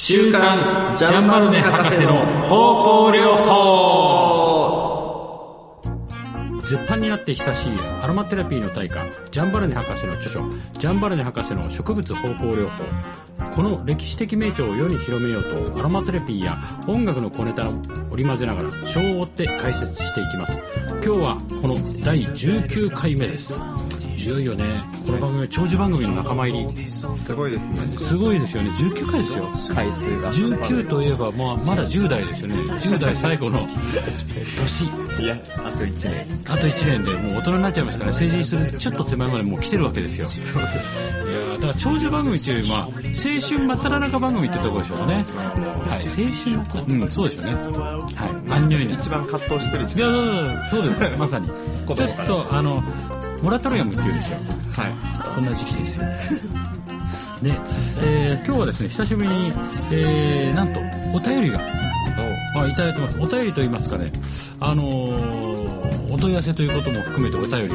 週刊ジャンバルネ博士の方向療法。絶版になって久しいアロマテラピーの大家ジャンバルネ博士の著書。ジャンバルネ博士の植物方向療法。この歴史的名著を世に広めようとアロマテラピーや音楽の小ネタを織り交ぜながら章を追って解説していきます。今日はこの第19回目です。いよいよねこの番組は長寿番組の仲間入り。すごいですね。すごいですよね。19回ですよ。回数が。19といえば、まあ、まだ10代ですよね。10代最後の。年。いやあと1年。あと1年でもう大人になっちゃいますからね。成人するちょっと手前までもう来てるわけですよ。そうです。いやーだから長寿番組っていうよりまあ青春真っ只中番組ってとこでしょうかね。はい。青春。うん。そうですよね。はい。アンニュイに。一番葛藤してる時いやそうです。まさに。ちょっとあのモラトリアムっていうんですよ。間はい。そんな時期ですよ。で、えー今日はですね久しぶりに、えーなんとお便りがあいただいてます。お便りと言いますかね。あのーお問い合わせということも含めてお便りが。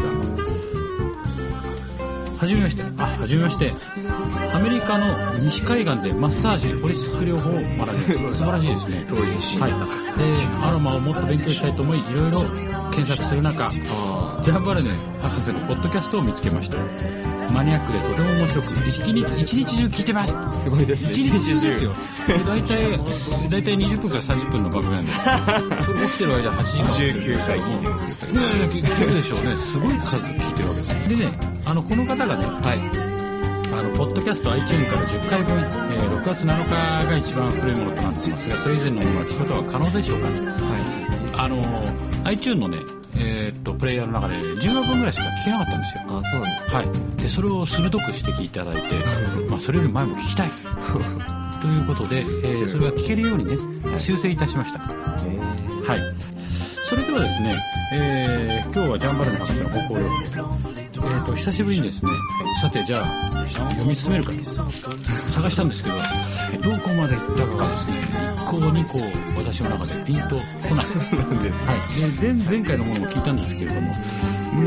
はじめまして。あはじめましてアメリカの西海岸でマッサージホリスティック療法を学びます素晴らしいですね。はい、でアロマをもっと勉強したいと思いいろいろ検索する中ジャンバルネ博士のポッドキャストを見つけました。マニアックでとても面白く一日一日中聞いてます。すごいですね。一日中ですよ。で大体大体20分から30分の番組なんで。それ起きてる間8時間。19回聞いてるんですかいやいや聞くでしょうね。すごい数聞いてるわけですでねあのこの方がねはいあのポッドキャスト iTunes から10回分、えー6月7日が一番古いものとなっていますがそれ以前のものは聞くことは可能でしょうかはあの iTunes のね、えーっとプレイヤーの中で10話分ぐらいしか聞けなかったんですよ。いあそうなんですはい、でそれを鋭く指摘いただいて、まあ、それより前も聞きたい。ということで、えーそれが聞けるようにね修正いたしました。えはい。それではですね、えー今日はジャンバルネ博士の方向療法えー、と久しぶりにですねさてじゃあ読み進めるか探したんですけどどこまで行ったかがですね1項2項私の中でピンとこない。ですはい、で前前回のものも聞いたんですけれどもう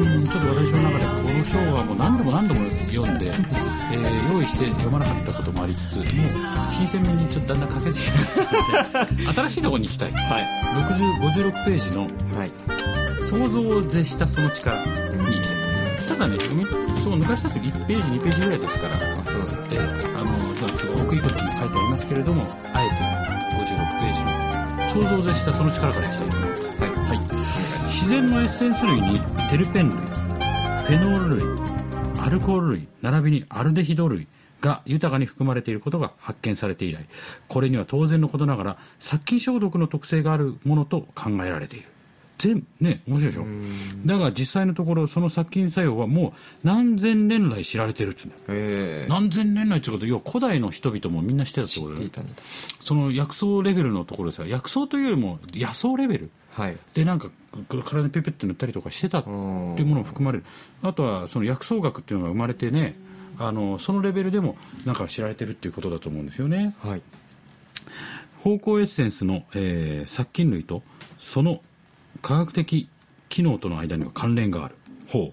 ーんちょっと私の中でこの章はもう何度も何度も読んで、えー用意して読まなかったこともありつつもう新鮮味にちょっとだんだん欠けてきまして新しいところに行きたい。はい。60 56ページのはい「想像を絶したその力」に行きたいただね。読みそう抜かした時1ページ2ページぐらいですから。あそうですえーあのすごくいいことも書いてありますけれどもあえて56ページの想像を絶したその力からいきたいと思いますはい。はい、自然のエッセンス類にテルペン類フェノール類アルコール類並びにアルデヒド類が豊かに含まれていることが発見されて以来これには当然のことながら殺菌消毒の特性があるものと考えられている全ね面白いでしょ？だが実際のところその殺菌作用はもう何千年来知られてるって何千年来ってこと？要は古代の人々もみんな知ってたってことだよその薬草レベルのところでさ薬草というよりも野草レベル。はい。でなんか体にペペって塗ったりとかしてたっていうものも含まれる。あとはその薬草学っていうのが生まれてねあのそのレベルでもなんか知られてるっていうことだと思うんですよね。はい。芳香エッセンスの、えー殺菌類とその科学的機能との間には関連がある。ほう。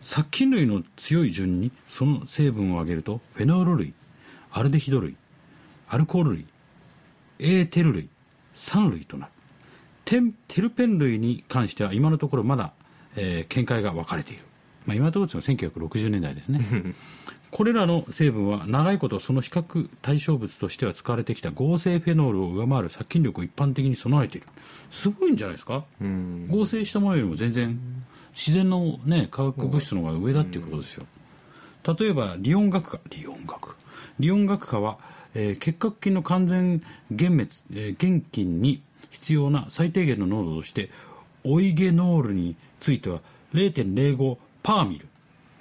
殺菌類の強い順にその成分を挙げるとフェノール類アルデヒド類アルコール類エーテル類酸類となる。テンテルペン類に関しては今のところまだ、えー見解が分かれている、まあ、今のところですが1960年代ですね これらの成分は長いことその比較対象物としては使われてきた合成フェノールを上回る殺菌力を一般的に備えている。すごいんじゃないですか？うん。合成したものよりも全然自然の、ね、化学物質の方が上だっていうことですよ。例えばリオン学科。リオン学？リオン学科は、えー結核菌の完全減滅、えー減菌に必要な最低限の濃度としてオイゲノールについては0.05パーミル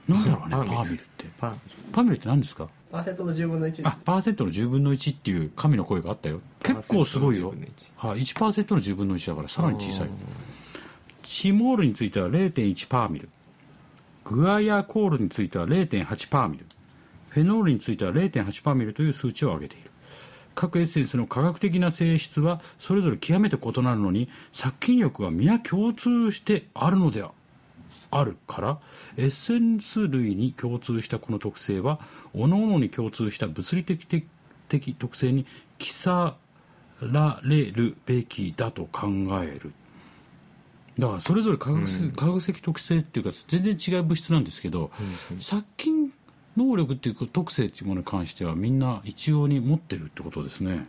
なんだろうねパーミル。って。パパーミルって何ですか？パーセントの10分の1あパーセントの10分の1っていう神の声があったよ。結構すごいよ。パーセントの10分の1はい、1%の10分の1だからさらに小さい。シモールについては0.1パーミル。グアヤコールについては0.8パーミル。フェノールについては0.8パーミルという数値を上げている。各エッセンスの科学的な性質はそれぞれ極めて異なるのに殺菌力は皆共通してあるのではあるからエッセンス類に共通したこの特性は各々に共通した物理的的的特性に刻られるべきだと考える。だからそれぞれ化学,、化学的特性っていうか全然違う物質なんですけど、殺菌能力っていうか特性っていうものに関してはみんな一様に持ってるってことですね。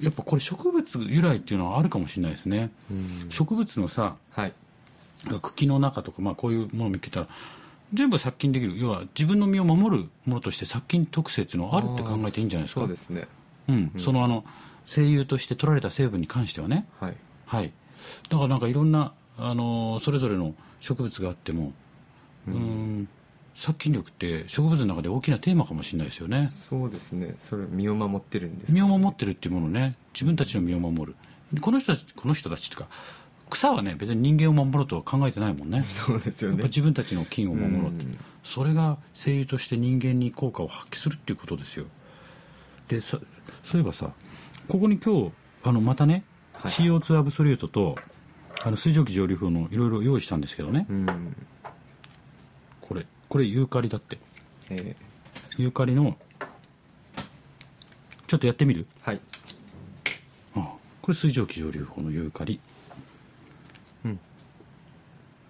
やっぱこれ植物由来っていうのはあるかもしれないですね、うん。植物のさはい茎の中とか、まあ、こういうものを見つけたら全部殺菌できる。要は自分の身を守るものとして殺菌特性っていうのはあるって考えていいんじゃないですか。そうですね。うん、そのあの精油として取られた成分に関してはね。はい。はい。だからなんかいろんな、あのーそれぞれの植物があってもうーん。殺菌力って植物の中で大きなテーマかもしれないですよね。そうですね。それ身を守ってるんです身かを守ってるっていうものね。自分たちの身を守る。この人たちこの人たちっていうか草はね別に人間を守ろうとは考えてないもんね。そうですよね。ぱ自分たちの菌を守ろうって。うん。それが精油として人間に効果を発揮するっていうことですよ。でそそういえばさここに今日あのまたね、はい CO2 アブソリュートとあの水蒸気蒸留法のいろいろ用意したんですけどね、うん。これこれユーカリだって。えユーカリのちょっとやってみる？ーはい。ああこれ水蒸気蒸留法のユーカリ。うん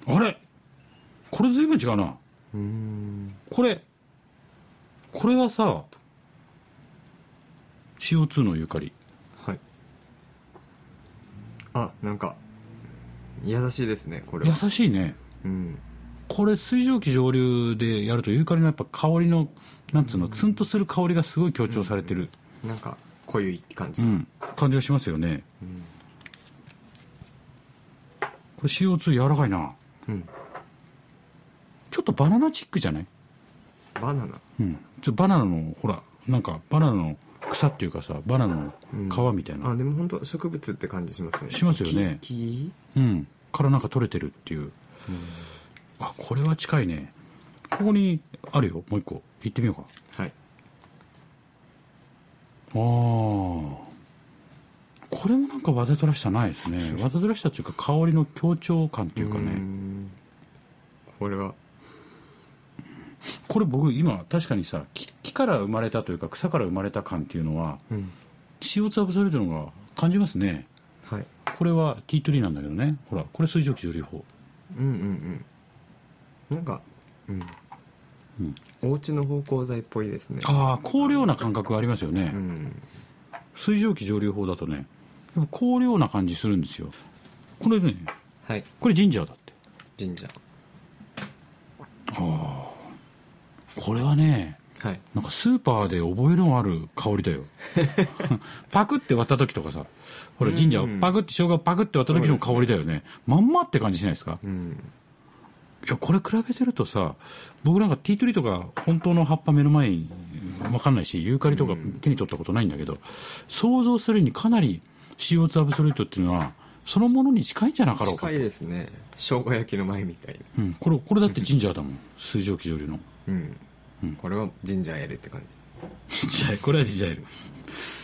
あれ？これ随分違うな。うん。これこれはさ CO2 のユーカリ。はい。あなんか優しいですねこれ優はしいね。うん。これ水蒸気蒸留でやるとユーカリのやっぱ香りのなんつうのツンとする香りがすごい強調されてる、なんか濃ゆい感じ。うん。感じがしますよね。うん。これ CO2 柔らかいなうん。ちょっとバナナチックじゃない？バナナ。うん。ちょバナナのほらなんかバナナの草っていうかさバナナの皮みたいな、あでも本当植物って感じしますね。しますよね。木うん、からなんか取れてるっていう、あこれは近いね。ここにあるよ。もう一個。行ってみようか。はい。ああこれもなんかわざとらしさないですね。わざとらしさっていうか香りの強調感っていうかね。ん。これは。これ僕今確かにさ木木から生まれたというか草から生まれた感っていうのはうん。CO2 アブソルトのが感じますね。はい。これはティートリーなんだけどね。ほらこれ水蒸気蒸留法。うんうんうん。なんかうん、うん。お家の芳香剤っぽいですね。ああ香料な感覚がありますよね、うん。水蒸気蒸留法だとね香料な感じするんですよ。これねはい。これジンジャーだって。神社。これはねはい。なんかスーパーで覚えのある香りだよ。パクって割った時とかさほらジンジャーをパクって生姜をパクって割った時の香りだよね。まんまって感じしないですか？うん。いやこれ比べてるとさ僕なんかティートリーとか本当の葉っぱ目の前に分かんないしユーカリとか手に取ったことないんだけど、想像するにかなり CO2 アブソルトっていうのはそのものに近いんじゃなかろうか近いですね。生姜焼きの前みたいな。うん、これこれだってジンジャーだもん。水蒸気蒸留の。うん、うん。これは神社やるって感じ。ジンジャーこれはジンジャーエール。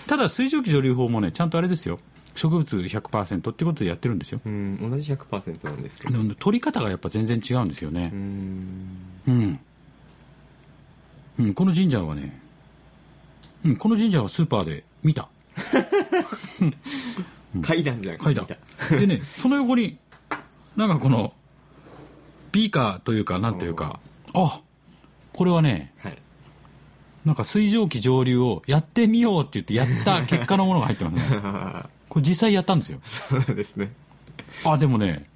ただ水蒸気蒸留法もねちゃんとあれですよ。植物100%ってことでやってるんですよ。うん。同じ100%なんですけど。取り方がやっぱ全然違うんですよね。う、ん。うん、うん、このジンジャーはね、うん、このジンジャーはスーパーで見た階段じゃん書いたでね その横になんかこのビーカーというかなんというかあこれはねはい。なんか水蒸気蒸留をやってみようって言ってやった結果のものが入ってますね。これ実際やったんですよ。そうですね。あでもね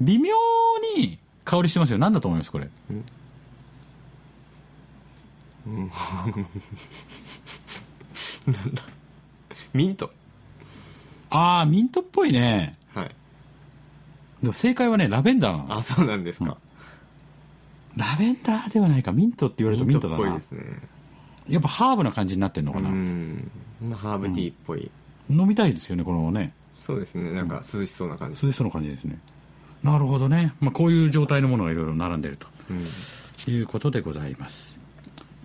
微妙に香りしてますよ。何だと思いますこれミント。ああミントっぽいね。はい。でも正解はねラベンダーなの。あそうなんですか、ラベンダーではないか。ミントって言われるとミントだな。っぽいですね。やっぱハーブな感じになってんのかうな、ん。まあハーブティーっぽい、飲みたいですよねこのね。そうですね。なんか涼しそうな感じ、涼しそうな感じですね。なるほどね、まあ、こういう状態のものがいろいろ並んでるうん。ということでございます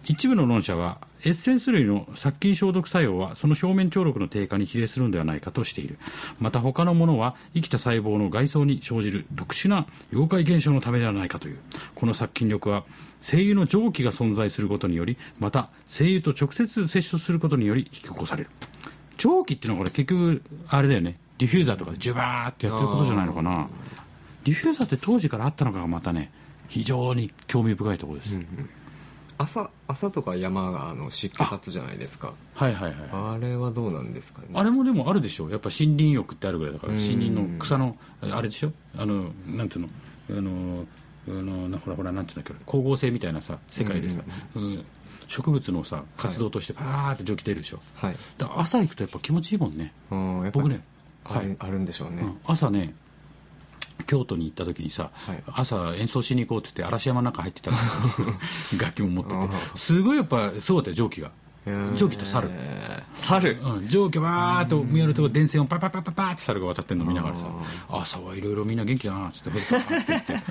一部の論者はエッセンス類の殺菌消毒作用はその表面張力の低下に比例するのではないかとしている。また他のものは生きた細胞の外装に生じる特殊な溶解現象のためではないかという。この殺菌力は精油の蒸気が存在することによりまた精油と直接接触することにより引き起こされる。蒸気っていうのはこれ結局あれだよね。ディフューザーとかでジュバーってやってることじゃないのかな。ディフューザーって当時からあったのかがまたね非常に興味深いところです、朝朝とか山があの湿気立つじゃないですか。はいはいはい。あれはどうなんですかね。あれもでもあるでしょ。やっぱ森林浴ってあるぐらいだからうん。森林の草のあれでしょ。あのなんつうの。あのあのなほらほらなんていうんだっけ。光合成みたいなさ世界でさ、うん植物のさ活動としてパーって蒸気出るでしょ、はい。だ朝行くとやっぱ気持ちいいもんね、うんやっぱ僕ね。ある,、あるんでしょうね、うん。朝ね京都に行った時にさ、はい。朝演奏しに行こうって言って嵐山の中入ってたの。楽器も持ってて。あすごいやっぱそうだったよ蒸気が。えー。蒸気と猿。猿？うん、蒸気バーっと見えるとこ電線をパパパパパって猿が渡ってんの見ながらさ。朝はいろいろみんな元気だなっつってふっとって言って、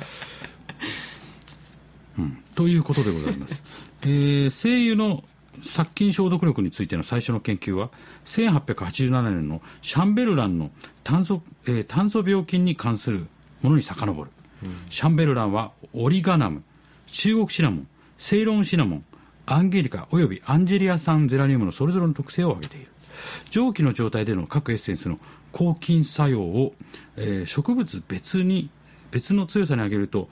うん、ということでございます、えー、精油の殺菌消毒力についての最初の研究は1887年のシャンベルランの炭素,、えー炭素病菌に関するものに遡る、シャンベルランはオリガナム中国シナモンセイロンシナモンアンゲリカおよびアンジェリア酸ゼラニウムのそれぞれの特性を挙げている。蒸気の状態での各エッセンスの抗菌作用を、えー植物別に別の強さに上げると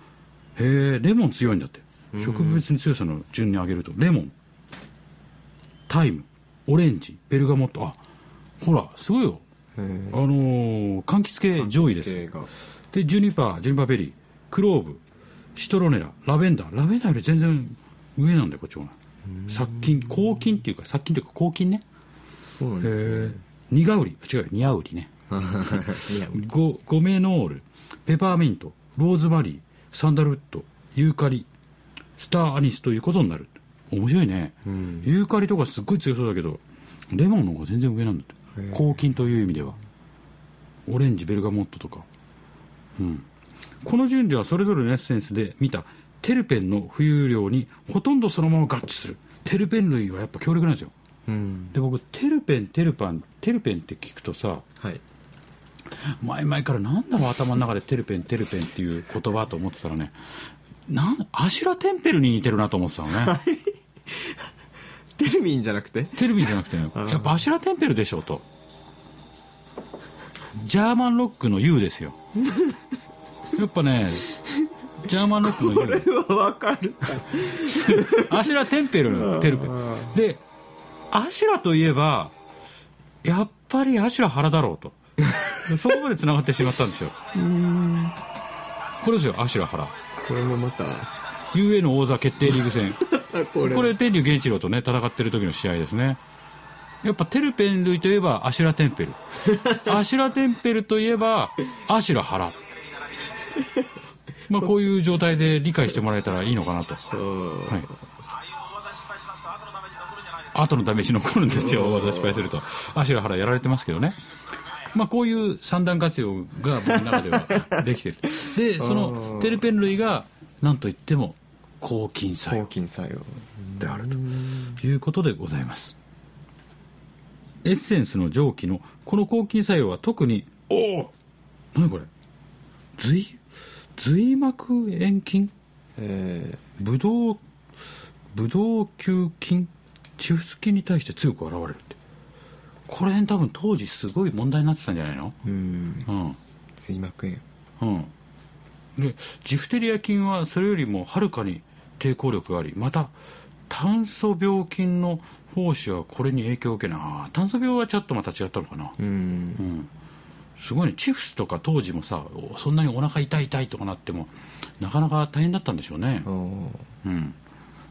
へえレモン強いんだって。植物別に強さの順に上げるとレモンタイムオレンジベルガモット。あほらすごいよ。あのー柑橘系上位ですでジュニパージュニパーベリークローブシトロネララベンダー。ラベンダーより全然上なんだよこっちの方が。殺菌抗菌っていうか殺菌っていうか抗菌ね。そうなんですニガウリ。あ違うよ。ニアウリね。ゴゴメノールペパーミントローズマリーサンダルウッドユーカリスターアニスということになる。面白いね、ん。ユーカリとかすっごい強そうだけどレモンの方が全然上なんだって。抗菌という意味では。オレンジベルガモットとかうん。この順序はそれぞれのエッセンスで見たテルペンの浮遊量にほとんどそのまま合致する。テルペン類はやっぱ強力なんですよ。うん。で僕テルペンテルパンテルペンって聞くとさはい。前々からなんだろう頭の中でテルペンテルペンっていう言葉と思ってたらねなんアシュラテンペルに似てるなと思ってたのね。テルミンじゃなくて？テルビンじゃなくてね。やっぱアシュラテンペルでしょうと。ジャーマンロックの U ですよやっぱねジャーマンロックの U わかる。アシュラテンペルのテルペンでアシュラといえばやっぱりアシュラ原だろうと。そこまでつながってしまったんですよ。これですよアシュラ原これもまた。UA の王座決定リーグ戦。これ。これ天竜源一郎とね戦ってる時の試合ですね。やっぱテルペン類といえばアシュラテンペル。アシュラテンペルといえばアシュラ原 まあこういう状態で理解してもらえたらいいのかなと。うん。はい。後のダメージ残るんですよ、技失敗すると。アシュラ原やられてますけどね。まあこういう三段活用が僕の中ではできてる。で、そのテルペン類が何といっても抗菌作抗用菌作用。であると。いうことでございます。エッセンスの蒸気のこの抗菌作用は特に、おお何これ？髄、髄膜炎菌？えブドウブドウ球菌？チフス菌に対して強く現れるって。これ多分当時すごい問題になってたんじゃないの？ーうん。うん。髄膜炎。うん。でジフテリア菌はそれよりもはるかに抵抗力がありまた炭素病菌の胞子はこれに影響を受けな。い炭素病はちょっとまた違ったのかな。うん。うんすごいね。チフスとか当時もさそんなにお腹痛い痛いとかなってもなかなか大変だったんでしょうね。うん、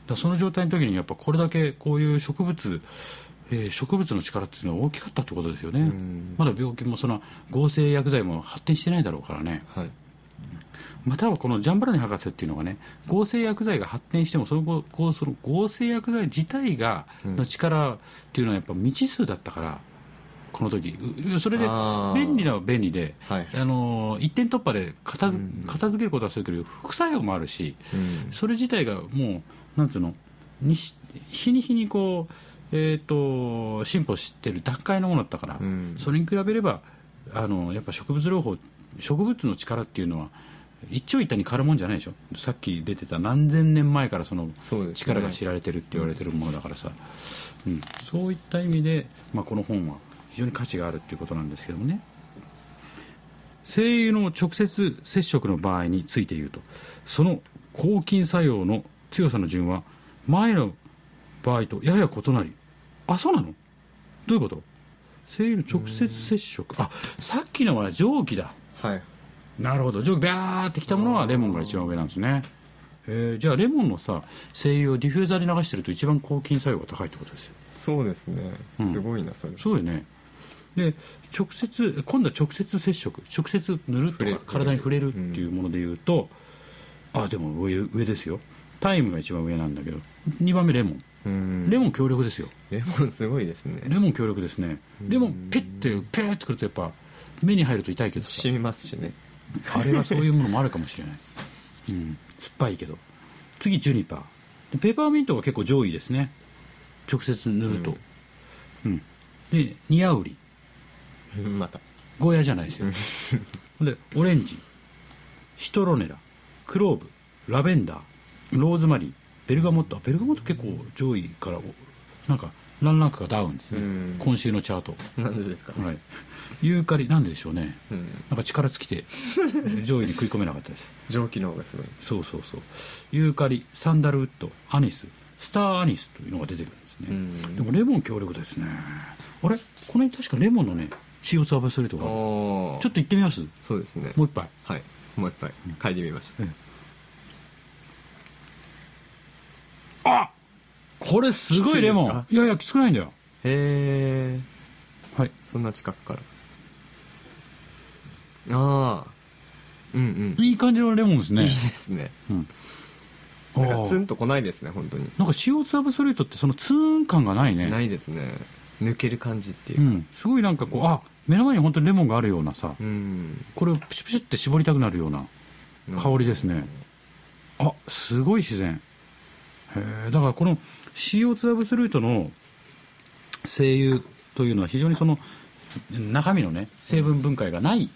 だその状態の時にやっぱこれだけこういう植物、えー植物の力っていうのは大きかったってことですよね、ん。まだ病気もその合成薬剤も発展してないだろうからね。はい。またはこのジャンバラニ博士っていうのがね合成薬剤が発展してもそのその合成薬剤自体がの力っていうのはやっぱ未知数だったからこの時。うそれで便利なは便利で、はいあの一点突破で片づ片付けることはするけど副作用もあるし、うん。それ自体がもうなんつうのにし日に日にこう、えー、と進歩してる段階のものだったから、うん。それに比べればあのやっぱ植物療法植物の力っていうのは一長一短に変わるもんじゃないでしょ。さっき出てた何千年前からその力が知られてるって言われてるものだからさ、うん、そういった意味で、まあ、この本は非常に価値があるっていうことなんですけどもね。精油の直接接触の場合について言うとその抗菌作用の強さの順は前の場合とやや異なり。あそうなの？どういうこと？精油の直接接触。あさっきのは蒸気だ。はい。なるほど。蒸気ビャーってきたものはレモンが一番上なんですね。えー。じゃあレモンのさ精油をディフューザーで流してると一番抗菌作用が高いってことですよ。そうですね。すごいなそれ、そうよねで直接今度は直接接触直接塗るとか体に触れるっていうもので言うと、あでも上上ですよ。タイムが一番上なんだけど2番目レモン。うん。レモン強力ですよ。レモンすごいですね。レモン強力ですね。レモンピッてピューってくるとやっぱ目に入ると痛いけどさ。染みますしね。あれはそういうものもあるかもしれない、うん、酸っぱいけど。次ジュニパー。でペーパーミントが結構上位ですね。直接塗ると、うん。でニアウリうんまた。ゴーヤじゃないですよ。でオレンジ。シトロネラ。クローブ。ラベンダー。ローズマリー。ベルガモット。あベルガモット結構上位からおなんか何ランクかダウンですね、うん。今週のチャート、なんでですか、はい、ユーカリ。なんででしょうね。うん、なんか力尽きて 上位に食い込めなかったです。蒸気の方がすごい。そうそうそう。ユーカリ。サンダルウッド。アニス。スターアニスというのが出てくるんですね、うん。でもレモン強力ですね。あれ？この辺確かレモンのね CO2 アブソルトがちょっと行ってみます？そうですね。もう一杯。はい。もう一杯。嗅いでみましょう、あこれすごいレモン。いやいやきつくないんだよ。へえはい。そんな近くから。ああうんうん。いい感じのレモンですね。いいですね。うん。なんかツンとこないですね本当に。なんか CO2 アブソルトってそのツーン感がないね。ないですね抜ける感じっていううかん。すごいなんかこうあ目の前に本当にレモンがあるようなさうん。これをプシュプシュって絞りたくなるような香りですね。あすごい自然。へえだからこの CO2 アブソルートの精油というのは非常にその中身のね成分分解がない。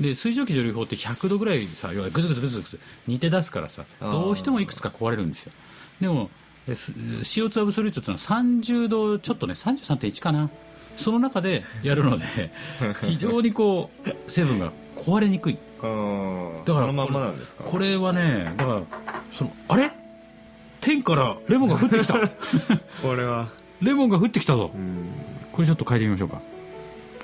で水蒸気蒸留法って100度ぐらいさ要はグズグズグズグズ煮て出すからさどうしてもいくつか壊れるんですよ。でも CO2 アブソルートっていうのは30度ちょっとね33.1かな。その中でやるので 非常にこう成分が壊れにくい。だからこれはねだからそのあれ？天からレモンが降ってきた。これは。レモンが降ってきたぞ。うん。これちょっと書いてみましょうか。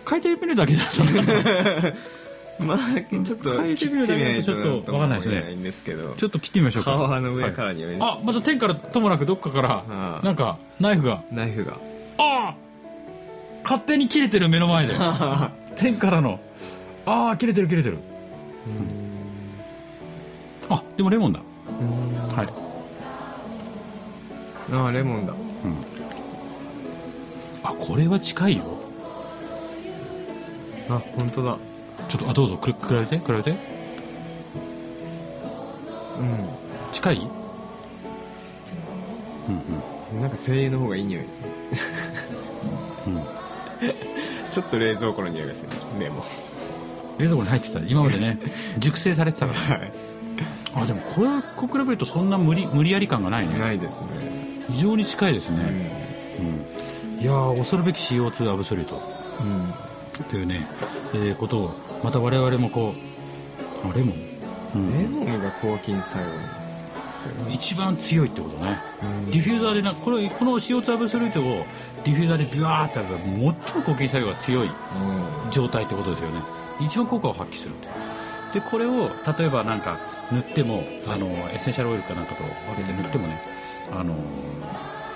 書いてみるだけだと まあちょっと嗅いでみるだけだとちょっとわかんないですね。ちょっと切ってみましょうか。皮の上からにはあまた天からともなくどっかからあなんかナイフが。ナイフが。ああ勝手に切れてる目の前で。天からの。ああ切れてる切れてる。あでもレモンだ。はい。ああレモンだ。あこれは近いよ。あ本当だちょっとあどうぞく比べて？比べて？うん。近い？うんうん。なんか精油の方がいい匂い。うん。ちょっと冷蔵庫の匂いがする。レモ。ン冷蔵庫に入ってた？今までね熟成されてたから。はい。あでもこれと比べるとそんな無理無理やり感がないね。ないですね。非常に近いですうね、うん、いやー恐るべき CO2 アブソリュート。んうんというね、えーことをまた我々もこうあレモン、うん。レモンが抗菌作用一番強いってことね、うん。ディフューザーでなこれこの CO2 アブソリュートをディフューザーでビワーってやると最も抗菌作用が強いうん。状態ってことですよね。一番効果を発揮するとでこれを例えばなんか塗ってもあのエッセンシャルオイルかなんかと分けて塗ってもねあの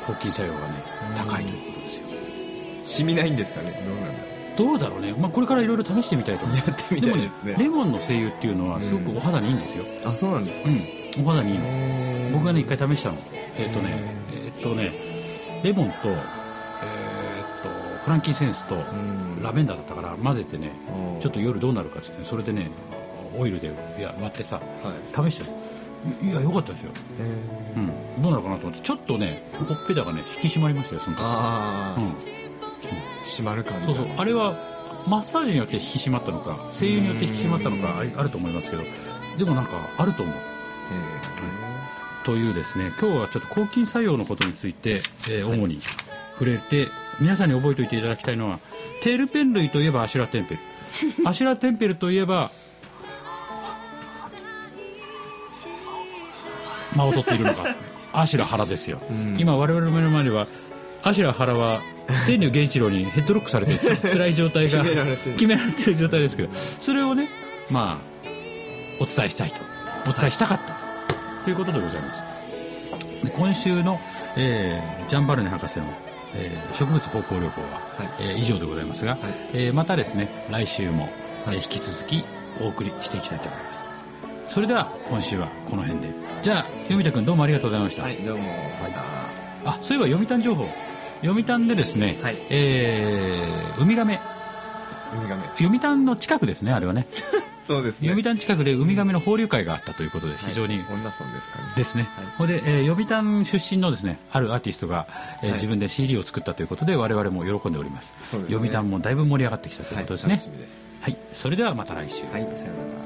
抗菌作用がね高いということですよ。染みないんですかね？どうなんだろどうだろうね、まあ、これからいろいろ試してみたいと思う。やってみたいですね。もレモンの精油っていうのはすごくお肌にいいんですよ。うあそうなんですか？うん、お肌にいいの。僕がね一回試したの。えっ、とねえっ、とねレモンとえっ、とフランキーセンスとうん。ラベンダーだったから混ぜてねちょっと夜どうなるかっつってそれでねオイルでいや割ってさはい。試していやよかったですよ、えうん、どうなのかなと思ってちょっとねほっぺたがね引き締まりましたよその時。ああ、うん締まる感じそうそう。あれはマッサージによって引き締まったのか声優によって引き締まったのかあると思いますけど。でもなんかあると思う。えというですね今日はちょっと抗菌作用のことについて、えー主に触れて皆さんに覚えておいていただきたいのはテルペン類といえばアシュラテンペル。アシュラテンペルといえば間を取っているのか。アシュラ原ですよ、ん。今我々の目の前ではアシュラ原は天竜源一郎にヘッドロックされて辛い状態が決められてる。状態ですけどそれをねまあお伝えしたいと。お伝えしたかった、ということでございます。で今週の、えージャンバルネ博士の、えー植物方向療法は、はい。えー以上でございますが、い。えーまたですね来週も、はい。えー引き続きお送りしていきたいと思います。それでは今週はこの辺で。じゃあ読田君どうもありがとうございました、はいどうも。また、あそういえば読谷情報読谷でですね、はい。えーウミガメ。ウミガメ。読谷の近くですねあれはね。そうですね。読谷近くでウミガメの放流会があったということで非常に、はい。女村ですかね。ですね、はい。ほんで、えー読谷出身のですねあるアーティストが、えーはい。自分で CD を作ったということで我々も喜んでおります。そうですね。読谷もだいぶ盛り上がってきたということですね。はい、楽しみです。はい、それではまた来週、はい。さようなら